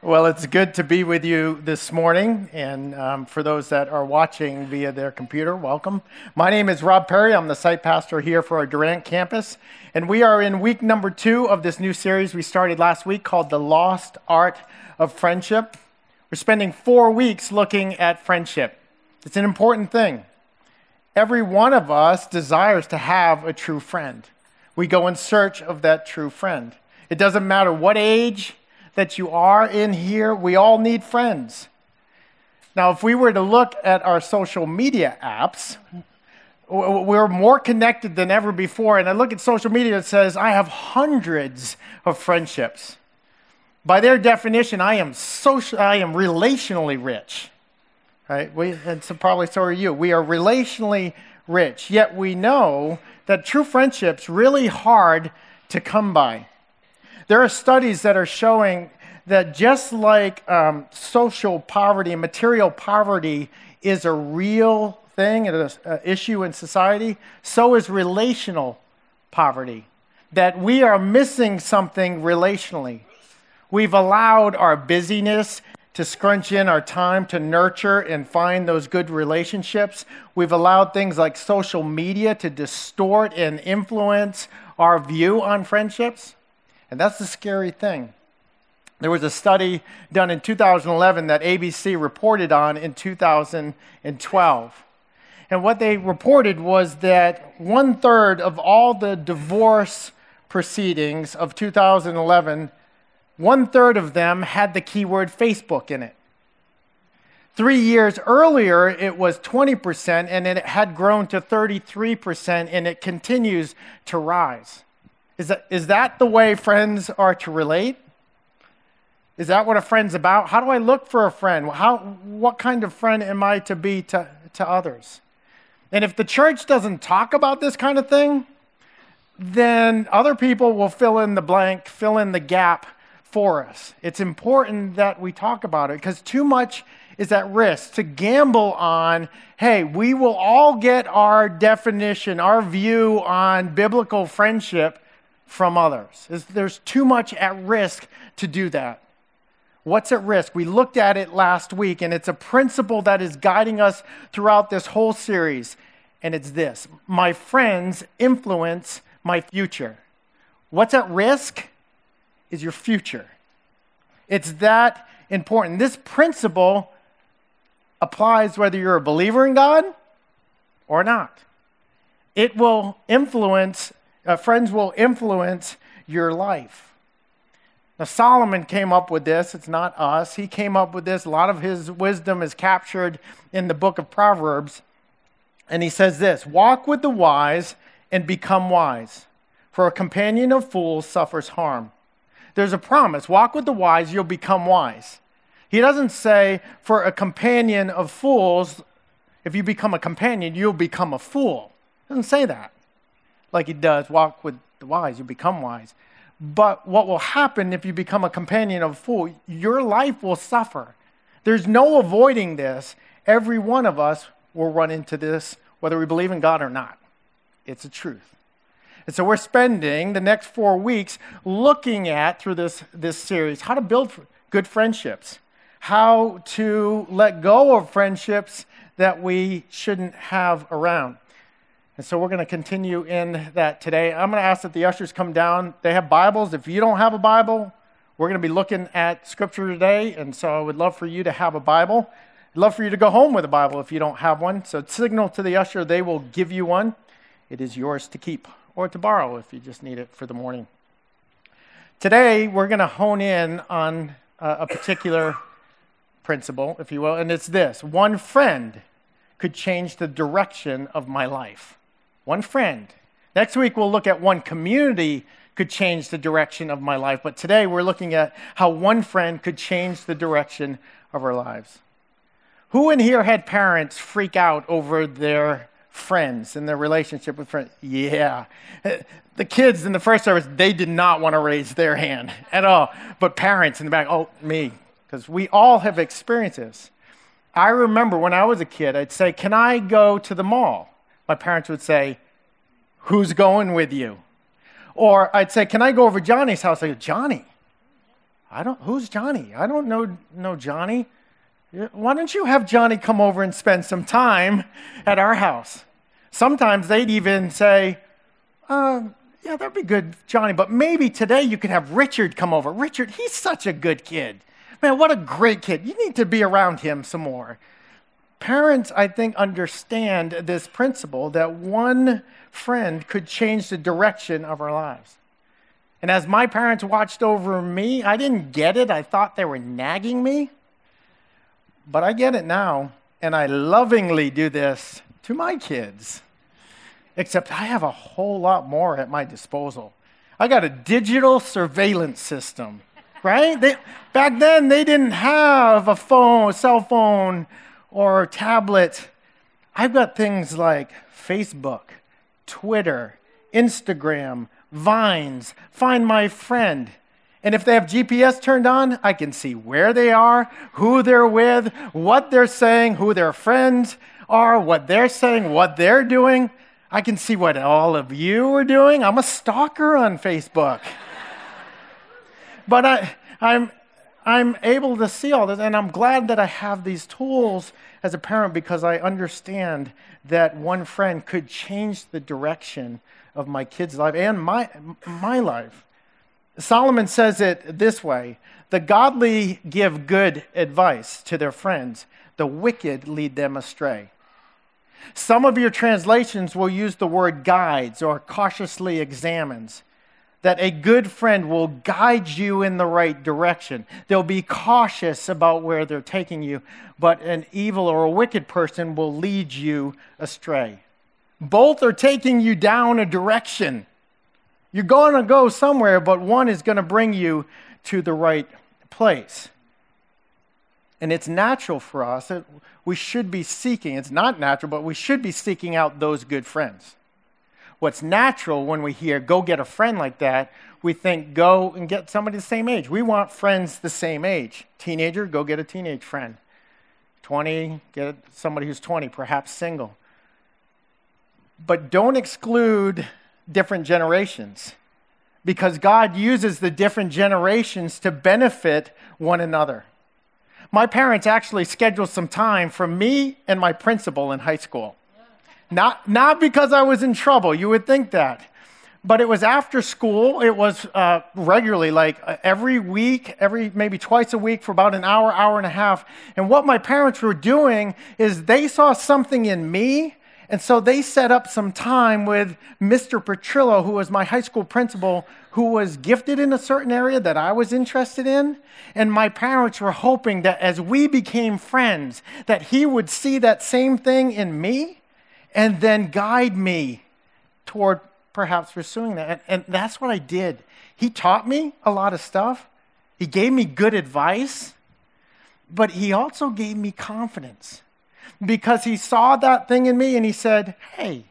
Well, it's good to be with you this morning. And um, for those that are watching via their computer, welcome. My name is Rob Perry. I'm the site pastor here for our Durant campus. And we are in week number two of this new series we started last week called The Lost Art of Friendship. We're spending four weeks looking at friendship. It's an important thing. Every one of us desires to have a true friend. We go in search of that true friend. It doesn't matter what age that you are in here, we all need friends. Now, if we were to look at our social media apps, we're more connected than ever before. And I look at social media, it says, I have hundreds of friendships. By their definition, I am social, I am relationally rich. Right? We, and so probably so are you. We are relationally rich, yet we know that true friendship's really hard to come by. There are studies that are showing that just like um, social poverty and material poverty is a real thing and an issue in society, so is relational poverty. That we are missing something relationally. We've allowed our busyness to scrunch in our time to nurture and find those good relationships. We've allowed things like social media to distort and influence our view on friendships. And that's the scary thing. There was a study done in 2011 that ABC reported on in 2012. And what they reported was that one third of all the divorce proceedings of 2011, one third of them had the keyword Facebook in it. Three years earlier, it was 20%, and it had grown to 33%, and it continues to rise. Is that, is that the way friends are to relate? Is that what a friend's about? How do I look for a friend? How, what kind of friend am I to be to, to others? And if the church doesn't talk about this kind of thing, then other people will fill in the blank, fill in the gap for us. It's important that we talk about it because too much is at risk to gamble on, hey, we will all get our definition, our view on biblical friendship from others. There's too much at risk to do that. What's at risk? We looked at it last week, and it's a principle that is guiding us throughout this whole series. And it's this My friends influence my future. What's at risk is your future. It's that important. This principle applies whether you're a believer in God or not. It will influence uh, friends will influence your life. Now, Solomon came up with this. It's not us. He came up with this. A lot of his wisdom is captured in the book of Proverbs. And he says this Walk with the wise and become wise, for a companion of fools suffers harm. There's a promise walk with the wise, you'll become wise. He doesn't say, For a companion of fools, if you become a companion, you'll become a fool. He doesn't say that like he does, walk with the wise, you become wise. But what will happen if you become a companion of a fool? Your life will suffer. There's no avoiding this. Every one of us will run into this, whether we believe in God or not. It's a truth. And so we're spending the next four weeks looking at, through this, this series, how to build good friendships, how to let go of friendships that we shouldn't have around. And so we're going to continue in that today. I'm going to ask that the ushers come down. They have Bibles. If you don't have a Bible, we're going to be looking at Scripture today. And so I would love for you to have a Bible. I'd love for you to go home with a Bible if you don't have one. So signal to the usher, they will give you one. It is yours to keep or to borrow if you just need it for the morning. Today, we're going to hone in on uh, a particular principle, if you will, and it's this one friend could change the direction of my life one friend. Next week, we'll look at one community could change the direction of my life. But today, we're looking at how one friend could change the direction of our lives. Who in here had parents freak out over their friends and their relationship with friends? Yeah. The kids in the first service, they did not want to raise their hand at all. But parents in the back, oh, me. Because we all have experienced this. I remember when I was a kid, I'd say, Can I go to the mall? My parents would say, Who's going with you? Or I'd say, Can I go over Johnny's house? I go, Johnny? I don't, who's Johnny? I don't know, know Johnny. Why don't you have Johnny come over and spend some time at our house? Sometimes they'd even say, uh, yeah, that'd be good, Johnny, but maybe today you could have Richard come over. Richard, he's such a good kid. Man, what a great kid. You need to be around him some more. Parents, I think, understand this principle that one friend could change the direction of our lives. And as my parents watched over me, I didn't get it. I thought they were nagging me. But I get it now, and I lovingly do this to my kids. Except I have a whole lot more at my disposal. I got a digital surveillance system, right? They, back then, they didn't have a phone, a cell phone, or tablet. I've got things like Facebook, Twitter, Instagram, Vines, Find My Friend. And if they have GPS turned on, I can see where they are, who they're with, what they're saying, who their friends are, what they're saying, what they're doing. I can see what all of you are doing. I'm a stalker on Facebook. but I, I'm, I'm able to see all this, and I'm glad that I have these tools as a parent because I understand that one friend could change the direction of my kids' life and my, my life. Solomon says it this way The godly give good advice to their friends, the wicked lead them astray. Some of your translations will use the word guides or cautiously examines. That a good friend will guide you in the right direction. They'll be cautious about where they're taking you, but an evil or a wicked person will lead you astray. Both are taking you down a direction. You're going to go somewhere, but one is going to bring you to the right place. And it's natural for us that we should be seeking, it's not natural, but we should be seeking out those good friends. What's natural when we hear, go get a friend like that, we think, go and get somebody the same age. We want friends the same age. Teenager, go get a teenage friend. 20, get somebody who's 20, perhaps single but don't exclude different generations because God uses the different generations to benefit one another. My parents actually scheduled some time for me and my principal in high school. Not, not because I was in trouble, you would think that. But it was after school. It was uh, regularly, like uh, every week, every maybe twice a week for about an hour, hour and a half. And what my parents were doing is they saw something in me and so they set up some time with Mr. Petrillo, who was my high school principal, who was gifted in a certain area that I was interested in. And my parents were hoping that as we became friends, that he would see that same thing in me and then guide me toward perhaps pursuing that. And, and that's what I did. He taught me a lot of stuff. He gave me good advice, but he also gave me confidence because he saw that thing in me and he said, Hey,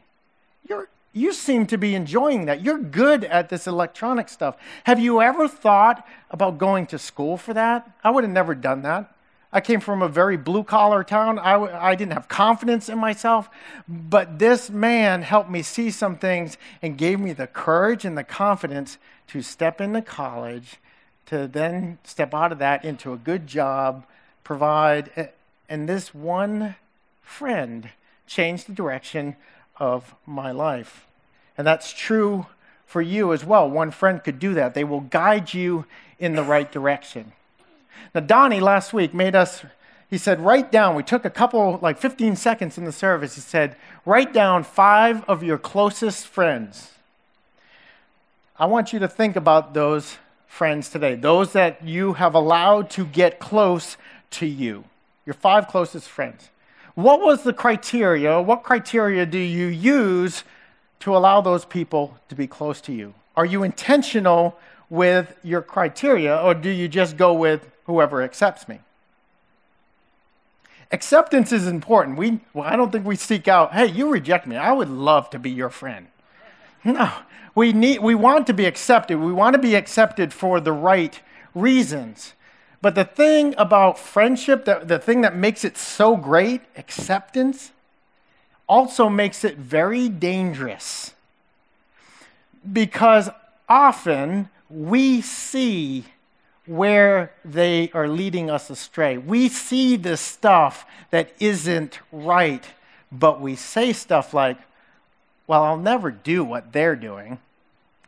you're, you seem to be enjoying that. You're good at this electronic stuff. Have you ever thought about going to school for that? I would have never done that. I came from a very blue collar town. I, I didn't have confidence in myself, but this man helped me see some things and gave me the courage and the confidence to step into college, to then step out of that into a good job, provide. And this one friend changed the direction of my life. And that's true for you as well. One friend could do that, they will guide you in the right direction. Now, Donnie last week made us, he said, write down, we took a couple, like 15 seconds in the service. He said, write down five of your closest friends. I want you to think about those friends today, those that you have allowed to get close to you, your five closest friends. What was the criteria? What criteria do you use to allow those people to be close to you? Are you intentional with your criteria, or do you just go with whoever accepts me? Acceptance is important. We, well, I don't think we seek out, hey, you reject me. I would love to be your friend. No, we, need, we want to be accepted. We want to be accepted for the right reasons. But the thing about friendship, the, the thing that makes it so great, acceptance, also makes it very dangerous. Because often we see where they are leading us astray. We see the stuff that isn't right, but we say stuff like, Well, I'll never do what they're doing.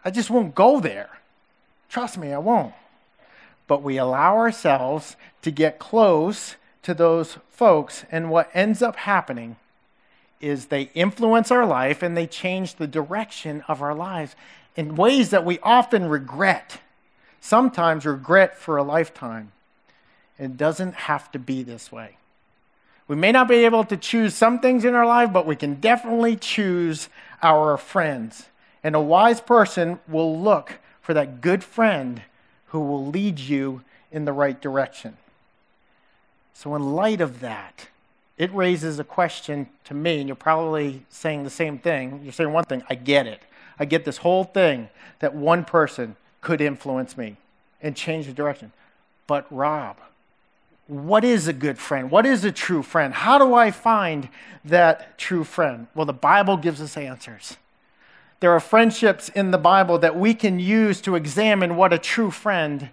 I just won't go there. Trust me, I won't. But we allow ourselves to get close to those folks, and what ends up happening is they influence our life and they change the direction of our lives in ways that we often regret, sometimes regret for a lifetime. It doesn't have to be this way. We may not be able to choose some things in our life, but we can definitely choose our friends. And a wise person will look for that good friend who will lead you in the right direction. So, in light of that, it raises a question to me, and you're probably saying the same thing. You're saying one thing I get it. I get this whole thing that one person could influence me and change the direction. But, Rob, what is a good friend? What is a true friend? How do I find that true friend? Well, the Bible gives us answers. There are friendships in the Bible that we can use to examine what a true friend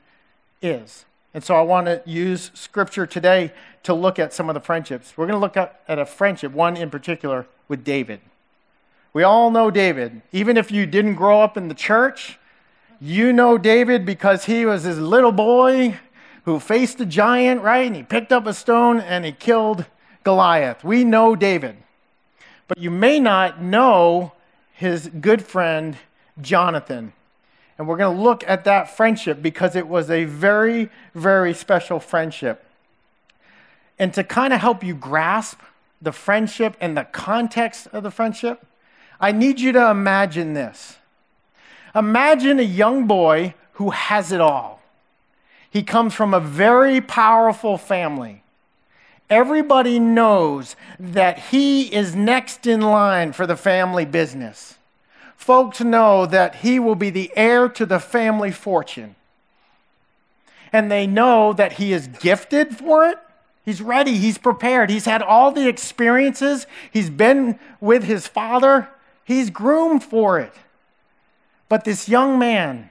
is. And so I want to use scripture today to look at some of the friendships. We're going to look at, a friendship, one in particular, with David. We all know David. Even if you didn't grow up in the church, you know David because he was this little boy who faced a giant, right? And he picked up a stone and he killed Goliath. We know David. But you may not know his good friend, Jonathan. And we're going to look at that friendship because it was a very, very special friendship. And to kind of help you grasp the friendship and the context of the friendship, I need you to imagine this. Imagine a young boy who has it all. He comes from a very powerful family. Everybody knows that he is next in line for the family business folks know that he will be the heir to the family fortune. And they know that he is gifted for it. He's ready, he's prepared, he's had all the experiences, he's been with his father, he's groomed for it. But this young man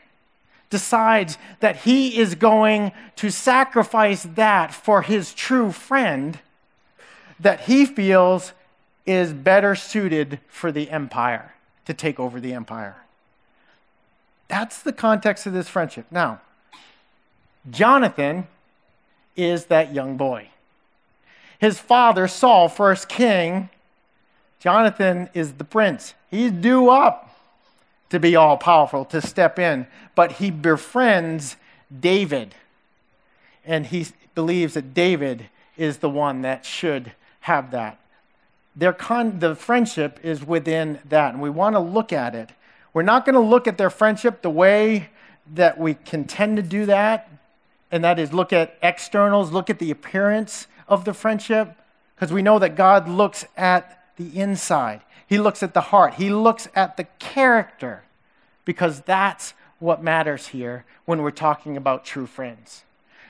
decides that he is going to sacrifice that for his true friend that he feels is better suited for the empire to take over the empire. That's the context of this friendship. Now, Jonathan is that young boy. His father, Saul, first king, Jonathan is the prince. He's due up to be all powerful, to step in, but he befriends David. And he believes that David is the one that should have that their con- the friendship is within that, and we want to look at it. We're not going to look at their friendship the way that we can tend to do that, and that is look at externals, look at the appearance of the friendship, because we know that God looks at the inside. He looks at the heart. He looks at the character, because that's what matters here when we're talking about true friends.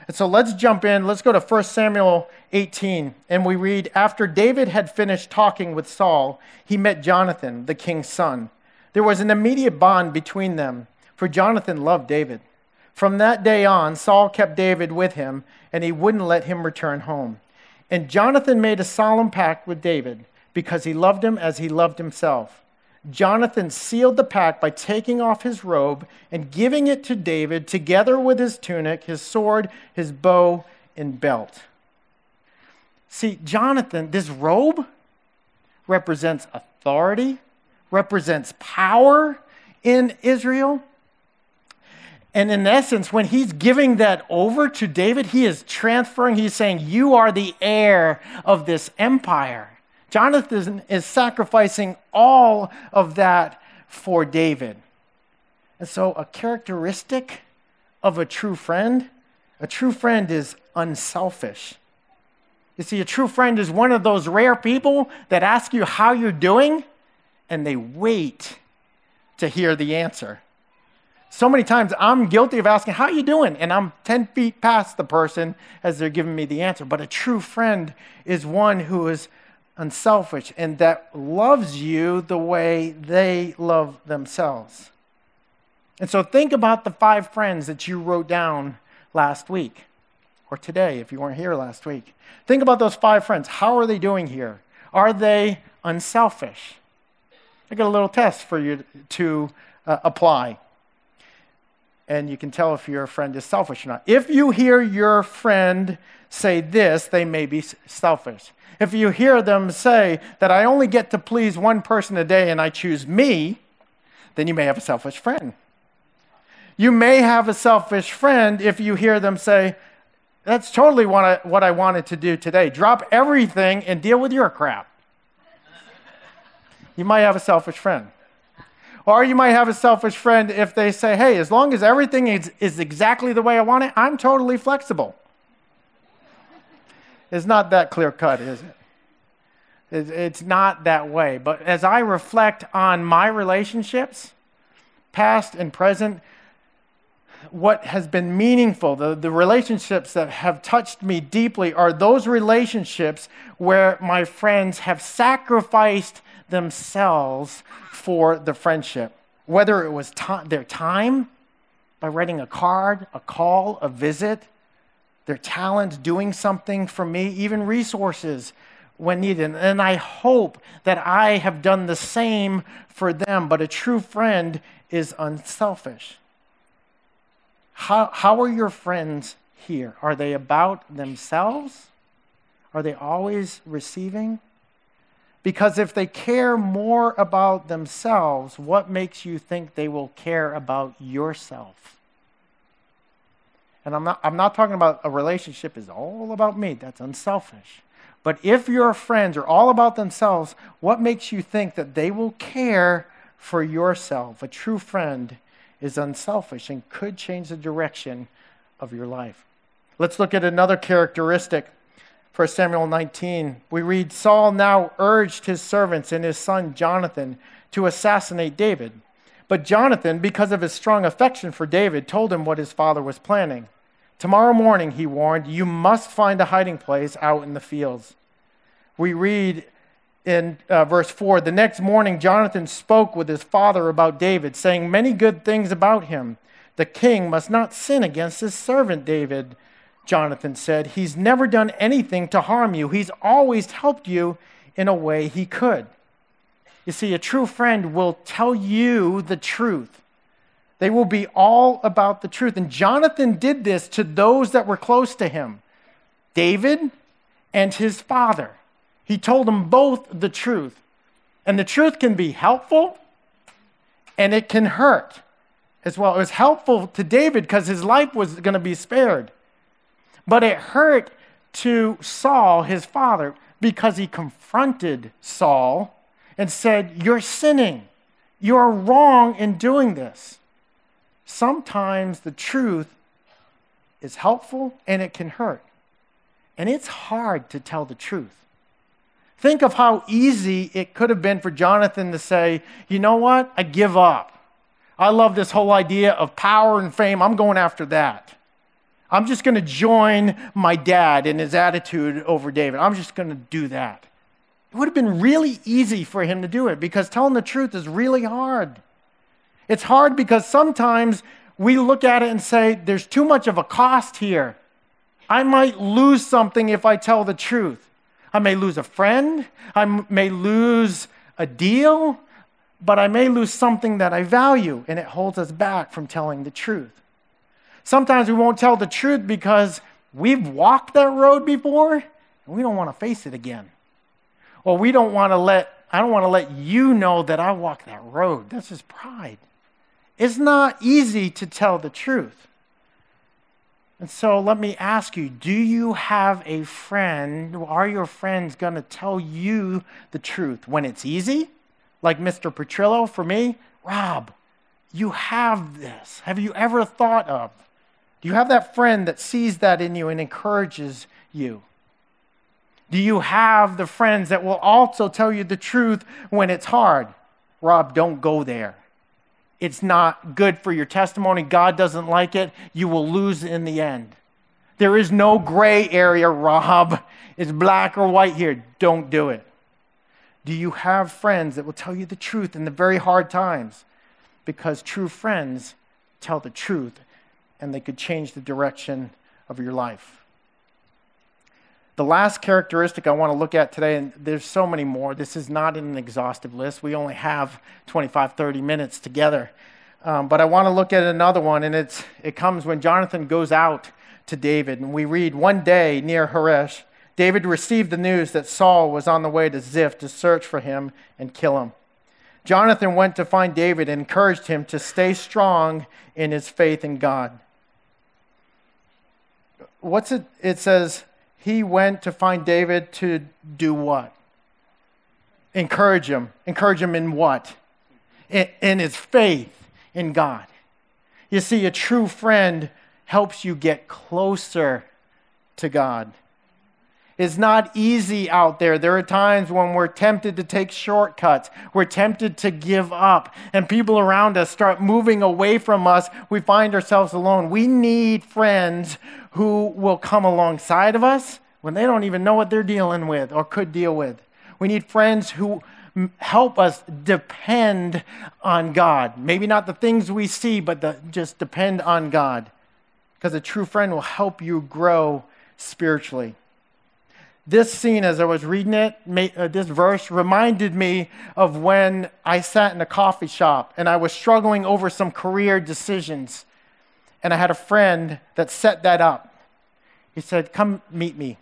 And so let's jump in. Let's go to 1 Samuel 18. And we read After David had finished talking with Saul, he met Jonathan, the king's son. There was an immediate bond between them, for Jonathan loved David. From that day on, Saul kept David with him, and he wouldn't let him return home. And Jonathan made a solemn pact with David because he loved him as he loved himself. Jonathan sealed the pact by taking off his robe and giving it to David, together with his tunic, his sword, his bow, and belt. See, Jonathan, this robe represents authority, represents power in Israel. And in essence, when he's giving that over to David, he is transferring, he's saying, You are the heir of this empire. Jonathan is sacrificing all of that for David. And so, a characteristic of a true friend, a true friend is unselfish. You see, a true friend is one of those rare people that ask you how you're doing and they wait to hear the answer. So many times I'm guilty of asking, How are you doing? And I'm 10 feet past the person as they're giving me the answer. But a true friend is one who is unselfish and that loves you the way they love themselves. And so think about the five friends that you wrote down last week or today if you weren't here last week. Think about those five friends. How are they doing here? Are they unselfish? I got a little test for you to uh, apply. And you can tell if your friend is selfish or not. If you hear your friend say this, they may be selfish. If you hear them say that I only get to please one person a day and I choose me, then you may have a selfish friend. You may have a selfish friend if you hear them say, That's totally what I, what I wanted to do today. Drop everything and deal with your crap. You might have a selfish friend. Or you might have a selfish friend if they say, Hey, as long as everything is, is exactly the way I want it, I'm totally flexible. It's not that clear cut, is it? It's not that way. But as I reflect on my relationships, past and present, what has been meaningful, the, the relationships that have touched me deeply, are those relationships where my friends have sacrificed themselves for the friendship. Whether it was their time by writing a card, a call, a visit, their talent doing something for me, even resources when needed. And I hope that I have done the same for them. But a true friend is unselfish. How, how are your friends here? Are they about themselves? Are they always receiving? Because if they care more about themselves, what makes you think they will care about yourself? And I'm not, I'm not talking about a relationship is all about me. That's unselfish. But if your friends are all about themselves, what makes you think that they will care for yourself? A true friend is unselfish and could change the direction of your life. Let's look at another characteristic. 1 Samuel 19, we read Saul now urged his servants and his son Jonathan to assassinate David. But Jonathan, because of his strong affection for David, told him what his father was planning. Tomorrow morning, he warned, you must find a hiding place out in the fields. We read in uh, verse 4 The next morning, Jonathan spoke with his father about David, saying many good things about him. The king must not sin against his servant David, Jonathan said. He's never done anything to harm you, he's always helped you in a way he could. You see, a true friend will tell you the truth. They will be all about the truth. And Jonathan did this to those that were close to him David and his father. He told them both the truth. And the truth can be helpful and it can hurt as well. It was helpful to David because his life was going to be spared. But it hurt to Saul, his father, because he confronted Saul and said, You're sinning. You're wrong in doing this sometimes the truth is helpful and it can hurt. And it's hard to tell the truth. Think of how easy it could have been for Jonathan to say, you know what? I give up. I love this whole idea of power and fame. I'm going after that. I'm just going to join my dad in his attitude over David. I'm just going to do that. It would have been really easy for him to do it because telling the truth is really hard. It's hard because sometimes we look at it and say, there's too much of a cost here. I might lose something if I tell the truth. I may lose a friend, I may lose a deal, but I may lose something that I value, and it holds us back from telling the truth. Sometimes we won't tell the truth because we've walked that road before and we don't want to face it again. Or we don't want to let, I don't want to let you know that I walked that road. That's just pride. It's not easy to tell the truth. And so let me ask you do you have a friend? Are your friends going to tell you the truth when it's easy? Like Mr. Petrillo for me? Rob, you have this. Have you ever thought of? Do you have that friend that sees that in you and encourages you? Do you have the friends that will also tell you the truth when it's hard? Rob, don't go there it's not good for your testimony, God doesn't like it, you will lose in the end. There is no gray area, Rob. It's black or white here. Don't do it. Do you have friends that will tell you the truth in the very hard times? Because true friends tell the truth and they could change the direction of your life. The last characteristic I want to look at today, and there's so many more, this is not an exhaustive list. We only have 25, 30 minutes together. Um, but I want to look at another one, and it's, it comes when Jonathan goes out to David. And we read, One day near Horesh, David received the news that Saul was on the way to Ziph to search for him and kill him. Jonathan went to find David and encouraged him to stay strong in his faith in God. What's it? It says, he went to find David to do what? Encourage him. Encourage him in what? In, in, his faith in God. You see, a true friend helps you get closer to God. It's not easy out there. There are times when we're tempted to take shortcuts. We're tempted to give up. And people around us start moving away from us. We find ourselves alone. We need friends who will come alongside of us when they don't even know what they're dealing with or could deal with. We need friends who help us depend on God. Maybe not the things we see, but the, just depend on God. Because a true friend will help you grow spiritually. This scene, as I was reading it, uh, this verse reminded me of when I sat in a coffee shop and I was struggling over some career decisions. And I had a friend that set that up. He said, Come meet me.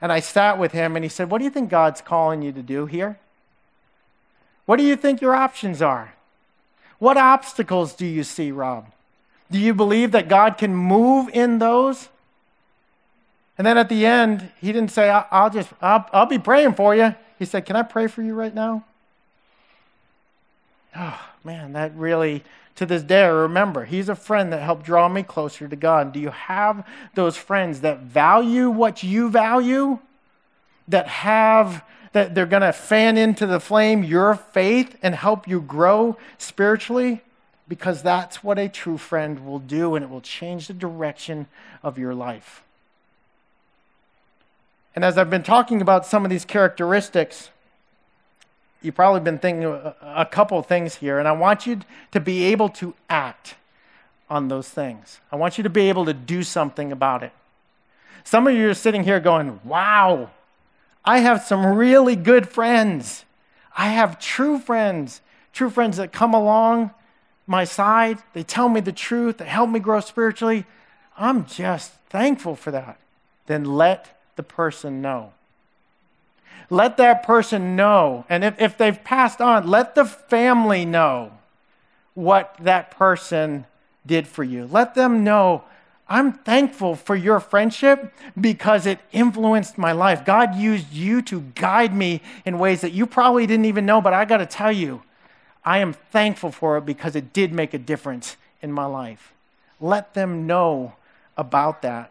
And I sat with him and he said, What do you think God's calling you to do here? What do you think your options are? What obstacles do you see, Rob? Do you believe that God can move in those? And then at the end, he didn't say, I'll just, I'll, I'll be praying for you. He said, Can I pray for you right now? Oh, man, that really to this day, I remember he's a friend that helped draw me closer to God. Do you have those friends that value what you value? That have, that they're going to fan into the flame your faith and help you grow spiritually? Because that's what a true friend will do, and it will change the direction of your life. And as I've been talking about some of these characteristics, you've probably been thinking a couple things here, and I want you to be able to act on those things. I want you to be able to do something about it. Some of you are sitting here going, Wow, I have some really good friends. I have true friends, true friends that come along my side. They tell me the truth, they help me grow spiritually. I'm just thankful for that. Then let the person know. Let that person know. And if, if they've passed on, let the family know what that person did for you. Let them know, I'm thankful for your friendship because it influenced my life. God used you to guide me in ways that you probably didn't even know, but I got to tell you, I am thankful for it because it did make a difference in my life. Let them know about that.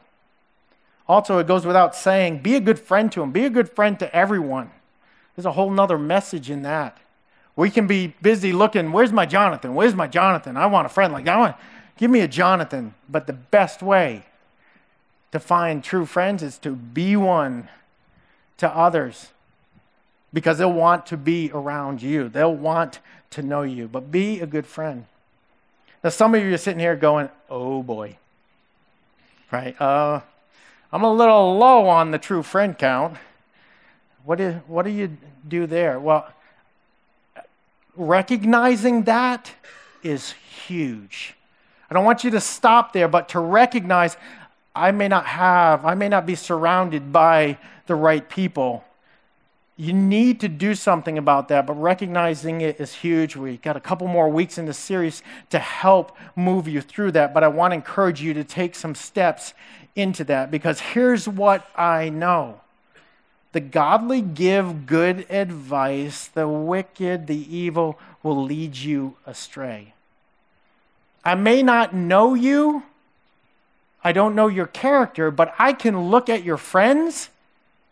Also, it goes without saying, be a good friend to them, be a good friend to everyone. There's a whole nother message in that. We can be busy looking, where's my Jonathan? Where's my Jonathan? I want a friend like that. Want, give me a Jonathan. But the best way to find true friends is to be one to others because they'll want to be around you. They'll want to know you. But be a good friend. Now, some of you are sitting here going, oh boy. Right? Uh, I'm a little low on the true friend count. What do, what do you do there? Well, recognizing that is huge. I don't want you to stop there, but to recognize I may not have, I may not be surrounded by the right people. You need to do something about that, but recognizing it is huge. We've got a couple more weeks in this series to help move you through that, but I want to encourage you to take some steps into that because here's what I know the godly give good advice, the wicked, the evil will lead you astray. I may not know you, I don't know your character, but I can look at your friends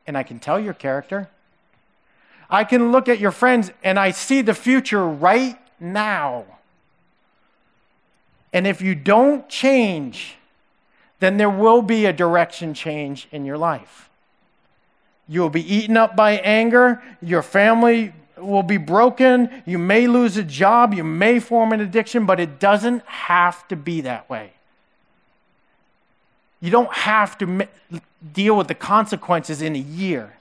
and I can tell your character. I can look at your friends and I see the future right now. And if you don't change, then there will be a direction change in your life. You will be eaten up by anger. Your family will be broken. You may lose a job. You may form an addiction, but it doesn't have to be that way. You don't have to deal with the consequences in a year.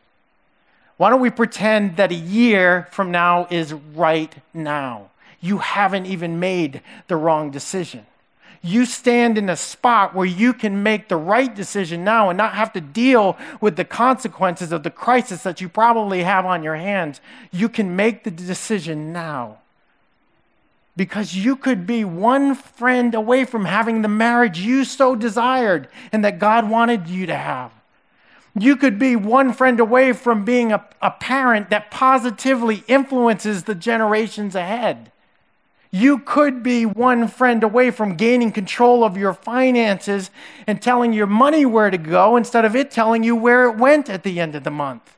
Why don't we pretend that a year from now is right now? You haven't even made the wrong decision. You stand in a spot where you can make the right decision now and not have to deal with the consequences of the crisis that you probably have on your hands. You can make the decision now. Because you could be one friend away from having the marriage you so desired and that God wanted you to have. You could be one friend away from being a, a parent that positively influences the generations ahead. You could be one friend away from gaining control of your finances and telling your money where to go instead of it telling you where it went at the end of the month.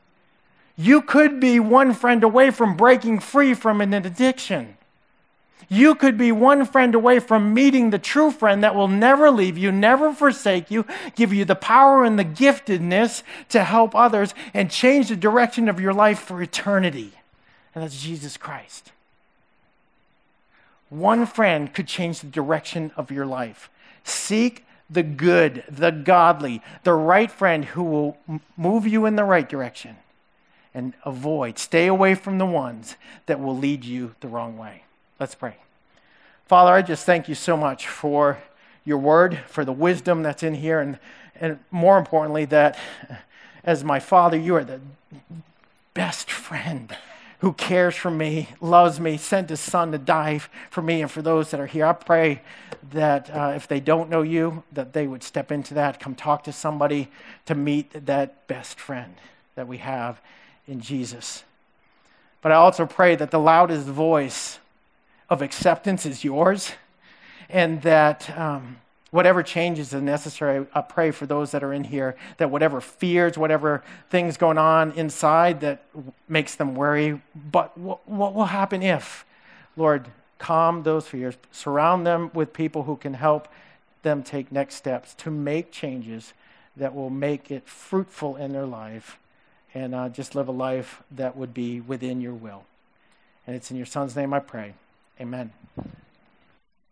You could be one friend away from breaking free from an addiction. You could be one friend away from meeting the true friend that will never leave you, never forsake you, give you the power and the giftedness to help others and change the direction of your life for eternity. And that's Jesus Christ. One friend could change the direction of your life. Seek the good, the godly, the right friend who will move you in the right direction and avoid, stay away from the ones that will lead you the wrong way. Let's pray. Father, I just thank you so much for your word, for the wisdom that's in here, and, and more importantly, that as my Father, you are the best friend who cares for me, loves me, sent his son to die for me and for those that are here. I pray that uh, if they don't know you, that they would step into that, come talk to somebody to meet that best friend that we have in Jesus. But I also pray that the loudest voice of acceptance is yours, and that um, whatever changes are necessary, I pray for those that are in here that whatever fears, whatever things going on inside that makes them worry, but what, what will happen if, Lord, calm those fears, surround them with people who can help them take next steps to make changes that will make it fruitful in their life and uh, just live a life that would be within your will. And it's in your son's name I pray. Amen.